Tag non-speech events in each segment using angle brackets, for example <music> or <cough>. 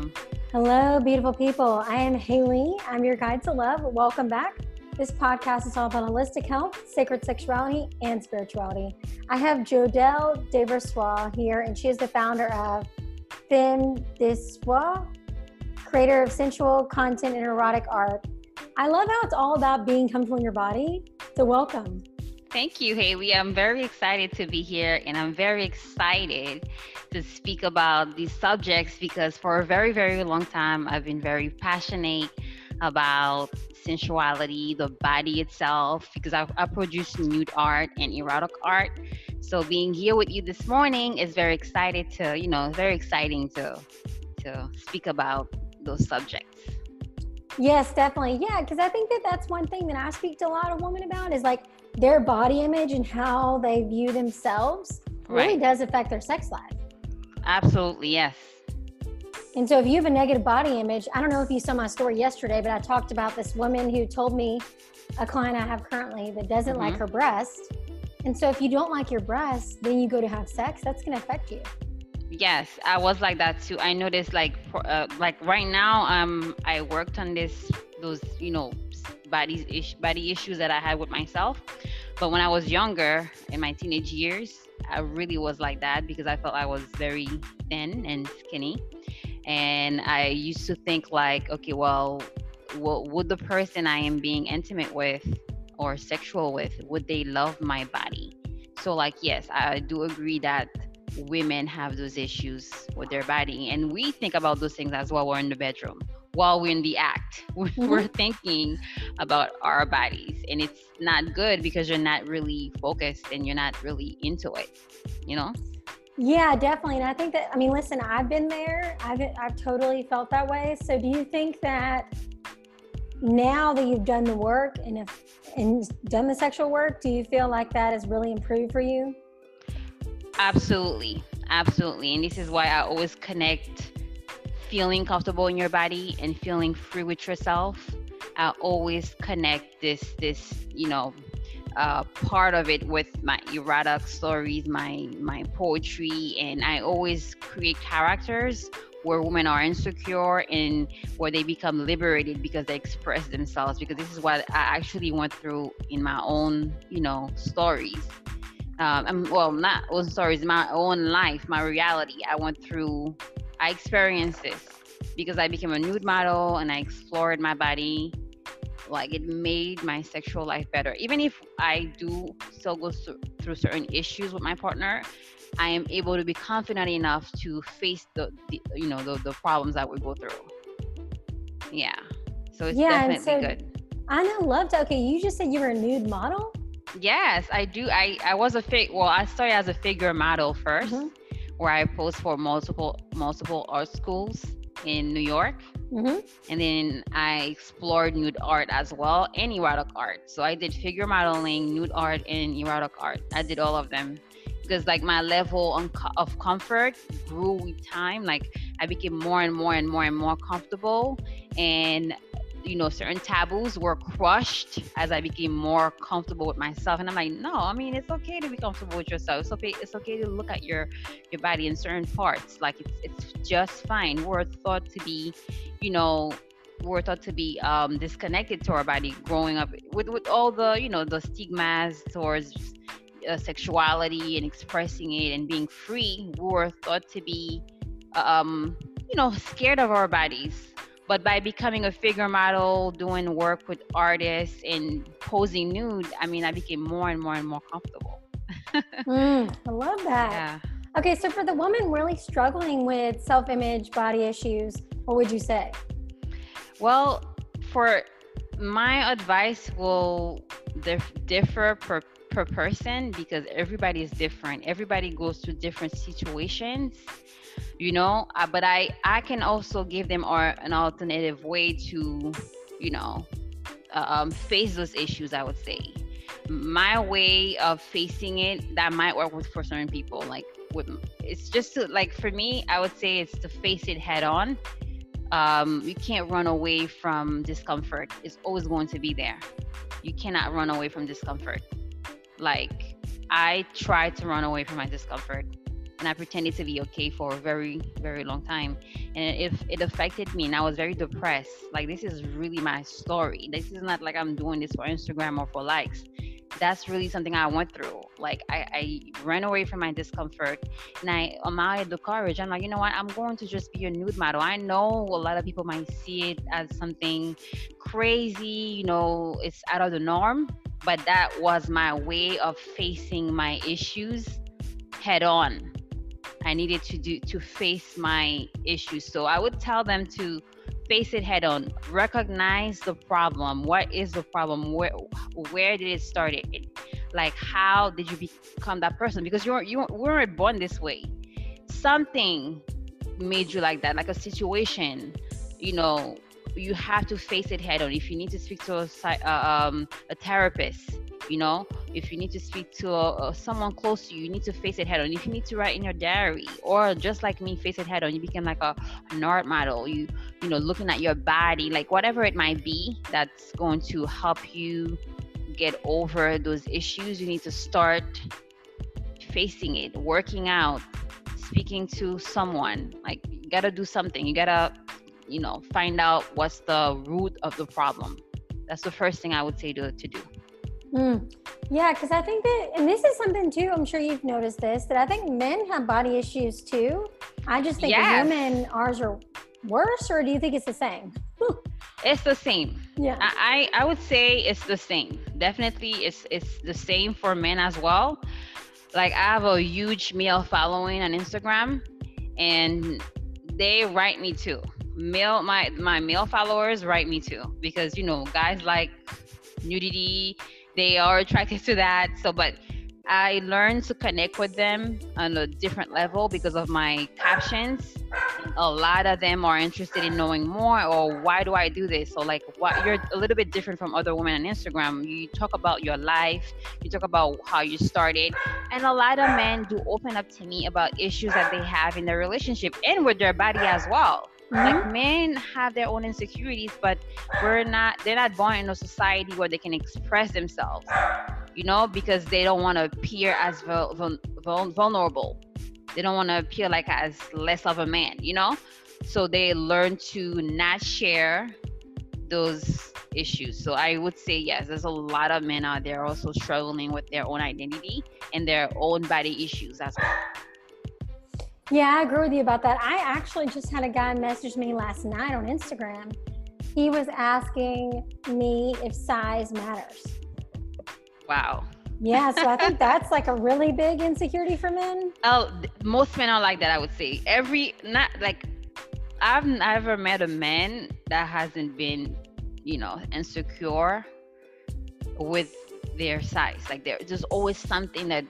welcome. Hello, beautiful people. I am Haley. I'm your guide to love. Welcome back. This podcast is all about holistic health, sacred sexuality, and spirituality. I have Jodelle Deversois here, and she is the founder of Femme de Soi, creator of sensual content and erotic art. I love how it's all about being comfortable in your body. So, welcome. Thank you, Haley. I'm very excited to be here and I'm very excited to speak about these subjects because for a very, very long time, I've been very passionate about sensuality, the body itself, because I, I produce nude art and erotic art. So being here with you this morning is very excited to, you know, very exciting to to speak about those subjects. Yes, definitely. Yeah, because I think that that's one thing that I speak to a lot of women about is like their body image and how they view themselves really does affect their sex life. Absolutely, yes. And so if you have a negative body image, I don't know if you saw my story yesterday, but I talked about this woman who told me a client I have currently that doesn't mm-hmm. like her breast. And so if you don't like your breast, then you go to have sex, that's going to affect you. Yes, I was like that too. I noticed like uh, like right now um I worked on this those you know body ish, body issues that I had with myself. But when I was younger in my teenage years, I really was like that because I felt I was very thin and skinny and I used to think like, okay, well, would the person I am being intimate with or sexual with would they love my body? So like, yes, I do agree that women have those issues with their body, and we think about those things as well. We're in the bedroom while we're in the act. <laughs> Mm-hmm. We're thinking about our bodies, and it's not good because you're not really focused and you're not really into it. You know. Yeah, definitely. And I think that, I mean, listen, I've been there. I've, I've totally felt that way. So do you think that now that you've done the work and, if, and done the sexual work, do you feel like that has really improved for you? Absolutely. Absolutely. And this is why I always connect feeling comfortable in your body and feeling free with yourself. I always connect this, this, you know, uh, part of it with my erotic stories, my my poetry, and I always create characters where women are insecure and where they become liberated because they express themselves. Because this is what I actually went through in my own, you know, stories. Um, well, not own stories, my own life, my reality. I went through, I experienced this because I became a nude model and I explored my body. Like it made my sexual life better. Even if i do still go through certain issues with my partner i am able to be confident enough to face the, the you know the, the problems that we go through. Yeah. So it's yeah, definitely so good. I know loved okay you just said you were a nude model? Yes i do. I i was a fake well i started as a figure model 1st mm-hmm. Where i posed for multiple multiple art schools in new york Mm-hmm. And then I explored nude art as well and erotic art. So I did figure modeling, nude art, and erotic art. I did all of them because like my level of comfort grew with time. Like I became more and more and more and more comfortable, and you know certain taboos were crushed as i became more comfortable with myself. And i'm like no i mean it's okay to be comfortable with yourself. It's okay it's okay to look at your your body in certain parts. Like it's it's just fine. We're thought to be you know we're thought to be um, disconnected to our body growing up with with all the you know the stigmas towards uh, sexuality and expressing it and being free. We were thought to be um, you know scared of our bodies but by becoming a figure model, doing work with artists and posing nude, I mean, I became more and more and more comfortable. <laughs> mm, I love that. Yeah. Okay, so for the woman really struggling with self image, body issues, what would you say? Well, for my advice will dif- differ per, per person because everybody is different. Everybody goes through different situations you know uh, but i i can also give them or an alternative way to you know uh, um, face those issues i would say. My way of facing it that might work with for certain people like with it's just to like for me i would say it's to face it head on. Um, you can't run away from discomfort. It's always going to be there. You cannot run away from discomfort. Like i try to run away from my discomfort and I pretended to be okay for a very, very long time. And if it affected me and I was very depressed, like this is really my story. This is not like I'm doing this for Instagram or for likes. That's really something I went through. Like I, I ran away from my discomfort and I amounted the courage. I'm like, you know what? I'm going to just be a nude model. I know a lot of people might see it as something crazy, you know, it's out of the norm, but that was my way of facing my issues head on I needed to do to face my issues. So I would tell them to face it head on, recognize the problem. What is the problem? Where where did it start? It like how did you become that person? Because you you weren't born this way. Something made you like that, like a situation. You know, you have to face it head on. If you need to speak to a, uh, um, a therapist, you know if you need to speak to a, a, someone close to you you need to face it head on. If you need to write in your diary or just like me face it head on you become like a an art model. You you know looking at your body like whatever it might be that's going to help you get over those issues you need to start facing it working out speaking to someone. Like you gotta do something. You gotta you know find out what's the root of the problem. That's the first thing i would say to, to do Mm. Yeah, because I think that, and this is something too, I'm sure you've noticed this, that I think men have body issues too. I just think yes. women, ours are worse, or do you think it's the same? <laughs> it's the same. Yeah. I, I would say it's the same. Definitely it's it's the same for men as well. Like I have a huge male following on Instagram and they write me too. Male my my male followers write me too because you know guys like nudity they are attracted to that. So, but I learned to connect with them on a different level because of my captions. A lot of them are interested in knowing more or why do I do this? So like what you're a little bit different from other women on Instagram. You talk about your life, you talk about how you started. And a lot of men do open up to me about issues that they have in their relationship and with their body as well. Mm-hmm. Like men have their own insecurities, but we're not. They're not born in a society where they can express themselves. You know, because they don't want to appear as vul- vul- vulnerable. They don't want to appear like as less of a man. You know, so they learn to not share those issues. So I would say yes, there's a lot of men out there also struggling with their own identity and their own body issues as well. Yeah, I agree with you about that. I actually just had a guy message me last night on Instagram. He was asking me if size matters. Wow. Yeah, so I think <laughs> that's like a really big insecurity for men. Oh, most men are like that. I would say every not like I've never met a man that hasn't been, you know, insecure with their size. Like there's always something that,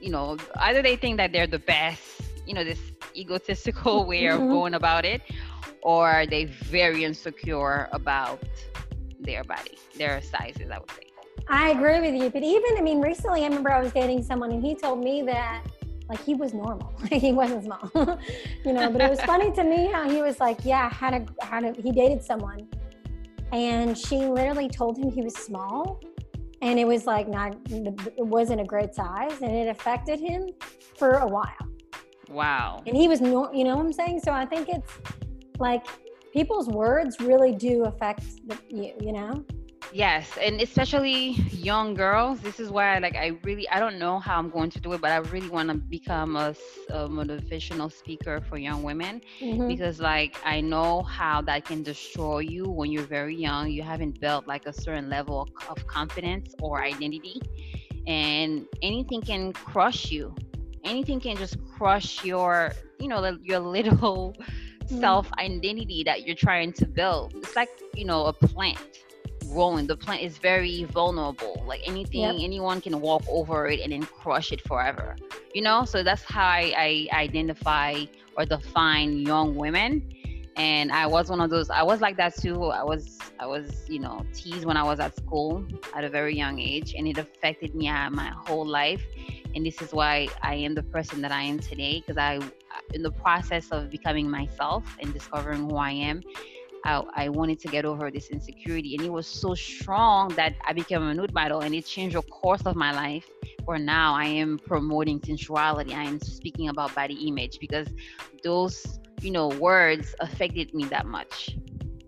you know, either they think that they're the best you know this egotistical <laughs> way of mm-hmm. going about it or are they very insecure about their body their sizes i would say i agree with you but even i mean recently i remember i was dating someone and he told me that like he was normal <laughs> he wasn't small <laughs> you know but it was funny to me how he was like yeah had a had a he dated someone and she literally told him he was small and it was like not it wasn't a great size and it affected him for a while Wow. And he was, no, you know what I'm saying? So I think it's like people's words really do affect the, you, you know? Yes, and especially young girls. This is why, like, I really, I don't know how I'm going to do it, but I really want to become a, a, motivational speaker for young women mm-hmm. because, like, I know how that can destroy you when you're very young. You haven't built like a certain level of confidence or identity, and anything can crush you anything can just crush your you know your little mm. self identity that you're trying to build. It's like you know a plant growing. The plant is very vulnerable. Like anything yep. anyone can walk over it and then crush it forever you know? So that's how I, I identify or define young women. And i was one of those i was like that too. I was i was you know teased when i was at school at a very young age and it affected me uh, my whole life and this is why i am the person that i am today because i in the process of becoming myself and discovering who i am I, I wanted to get over this insecurity. And it was so strong that I became a nude model and it changed the course of my life where now I am promoting sensuality. I am speaking about body image because those, you know, words affected me that much.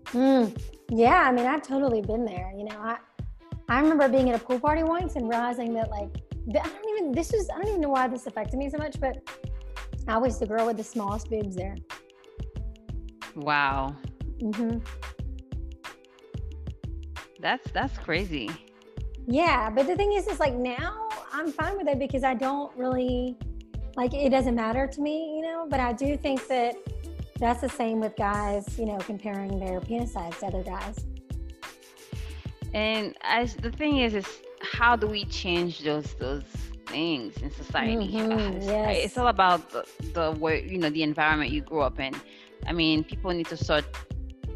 Mm, yeah, I mean, I've totally been there. You know, I, I remember being at a pool party once and realizing that like, I don't even, this is, I don't even know why this affected me so much, but I was the girl with the smallest boobs there. Wow. Mm-hmm. That's that's crazy. Yeah, but the thing is, is like now I'm fine with it because I don't really like it doesn't matter to me, you know. But I do think that that's the same with guys, you know, comparing their penis size to other guys. And as the thing is, is how do we change those those things in society? Mm-hmm, yes. It's all about the, the way you know the environment you grew up in. I mean, people need to start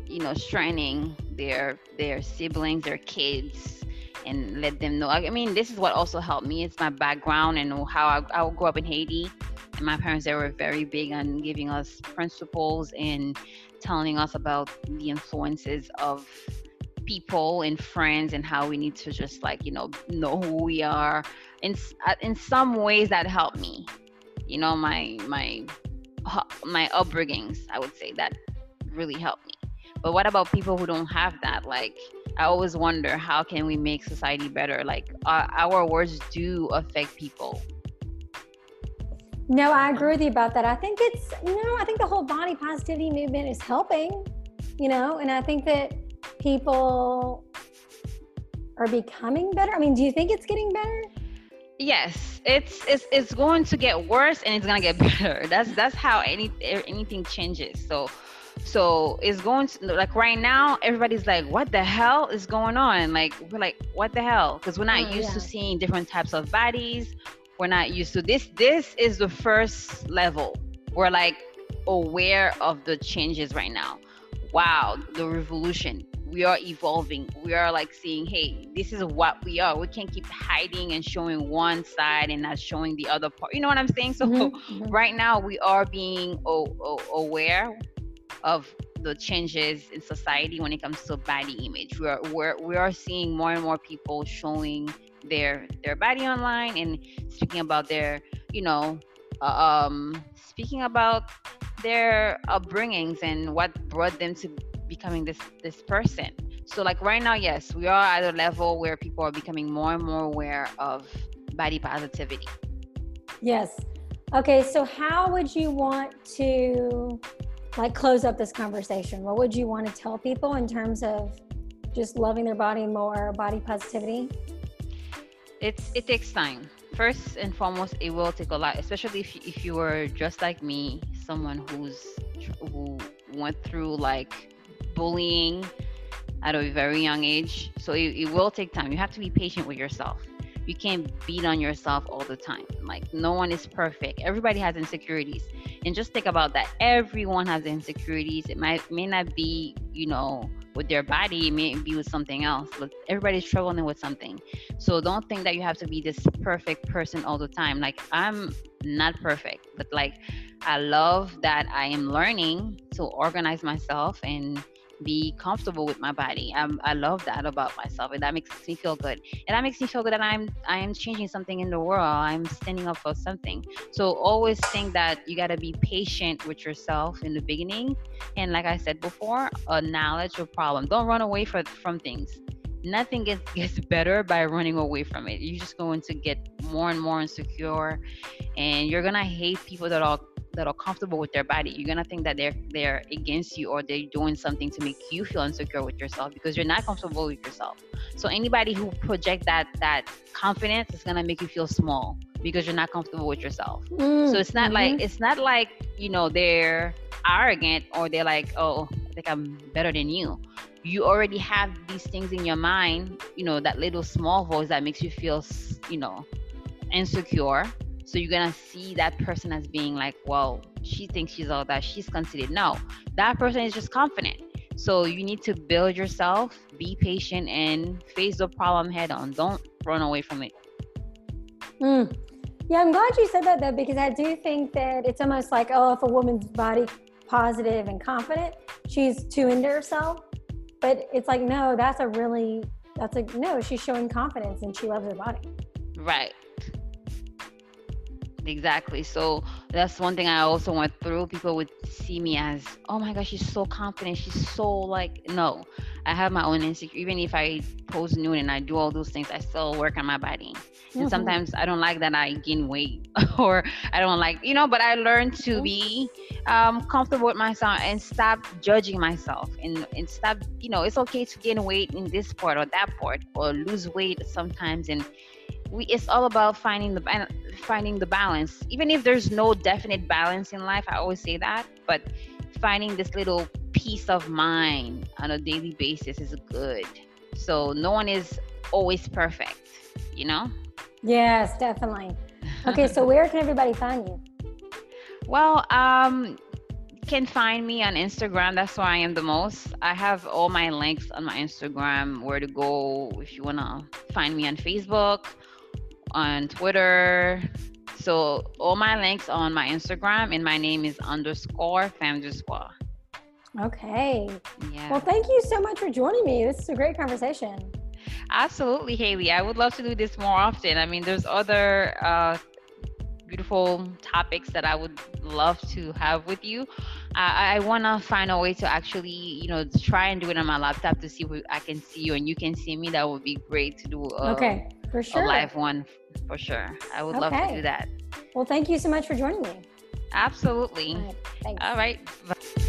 you know straining their their siblings their kids and let them know i mean this is what also helped me it's my background and how i, I grew up in haiti and my parents they were very big on giving us principles and telling us about the influences of people and friends and how we need to just like you know know who we are in uh, in some ways that helped me you know my my my upbringings i would say that really helped me but what about people who don't have that? Like, I always wonder how can we make society better? Like, our, our words do affect people. No, I agree with you about that. I think it's, you know, I think the whole body positivity movement is helping, you know, and I think that people are becoming better. I mean, do you think it's getting better? Yes, it's it's it's going to get worse and it's gonna get <laughs> better. That's that's how any anything changes. So so it's going to like right now everybody's like what the hell is going on like we're like what the hell because we're not oh, used yeah. to seeing different types of bodies we're not used to this this is the first level we're like aware of the changes right now wow the revolution we are evolving we are like saying hey this is what we are we can't keep hiding and showing one side and not showing the other part you know what i'm saying so mm-hmm. <laughs> mm-hmm. right now we are being o- o- aware of the changes in society when it comes to body image. We are we're, we are seeing more and more people showing their their body online and speaking about their you know uh, um speaking about their upbringings and what brought them to becoming this this person. So like right now, yes, we are at a level where people are becoming more and more aware of body positivity. Yes. Okay, so how would you want to like close up this conversation? What would you want to tell people in terms of just loving their body more, body positivity? It's it takes time. First and foremost, it will take a lot, especially if if you were just like me, someone who's who went through like bullying at a very young age. So it, it will take time. You have to be patient with yourself you can't beat on yourself all the time. Like no one is perfect. Everybody has insecurities. And just think about that. Everyone has insecurities. It might may not be, you know, with their body, it may be with something else. But everybody's struggling with something. So don't think that you have to be this perfect person all the time. Like I'm not perfect, but like I love that I am learning to organize myself and be comfortable with my body. Um, I love that about myself, and that makes me feel good. And that makes me feel good that I'm I am changing something in the world. I'm standing up for something. So always think that you got to be patient with yourself in the beginning, and like I said before, acknowledge your problem. Don't run away from from things. Nothing gets <laughs> gets better by running away from it. You're just going to get more and more insecure, and you're gonna hate people that are that are comfortable with their body you're gonna think that they're they're against you or they're doing something to make you feel insecure with yourself because you're not comfortable with yourself. So anybody who project that that confidence is gonna make you feel small because you're not comfortable with yourself. Mm, so it's not mm-hmm. like it's not like you know they're arrogant or they're like oh i think i'm better than you. You already have these things in your mind you know that little small voice that makes you feel you know insecure so you're gonna see that person as being like, well, she thinks she's all that, she's conceited. No, that person is just confident. So you need to build yourself, be patient, and face the problem head on. Don't run away from it. Mm. Yeah, I'm glad you said that though, because I do think that it's almost like, oh, if a woman's body positive and confident, she's too into herself. But it's like, no, that's a really, that's a, no, she's showing confidence and she loves her body. Right. Exactly. So that's one thing I also went through. People would see me as, oh my gosh, she's so confident. She's so like, no, I have my own insecurity. Even if I post nude and I do all those things, I still work on my body. Mm-hmm. And sometimes I don't like that I gain weight <laughs> or I don't like, you know, but I learned to be um, comfortable with myself and stop judging myself and, and stop, you know, it's okay to gain weight in this part or that part or lose weight sometimes. And we, it's all about finding the finding the balance. Even if there's no definite balance in life, I always say that, but finding this little peace of mind on a daily basis is good. So no one is always perfect, you know? Yes, definitely. Okay, so where can everybody find you? <laughs> Well, um, can find me on Instagram. That's where I am the most. I have all my links on my Instagram, where to go if you wanna find me on Facebook, on Twitter. So all my links on my Instagram, and my name is underscore soir. Okay. Yeah. Well, thank you so much for joining me. This is a great conversation. Absolutely, Haley. I would love to do this more often. I mean, there's other uh, beautiful topics that I would love to have with you. I, I want to find a way to actually, you know, try and do it on my laptop to see if I can see you and you can see me. That would be great to do. A, okay, for sure. A live one, for sure. I would okay. love to do that. Well, thank you so much for joining me. Absolutely. All right. All right.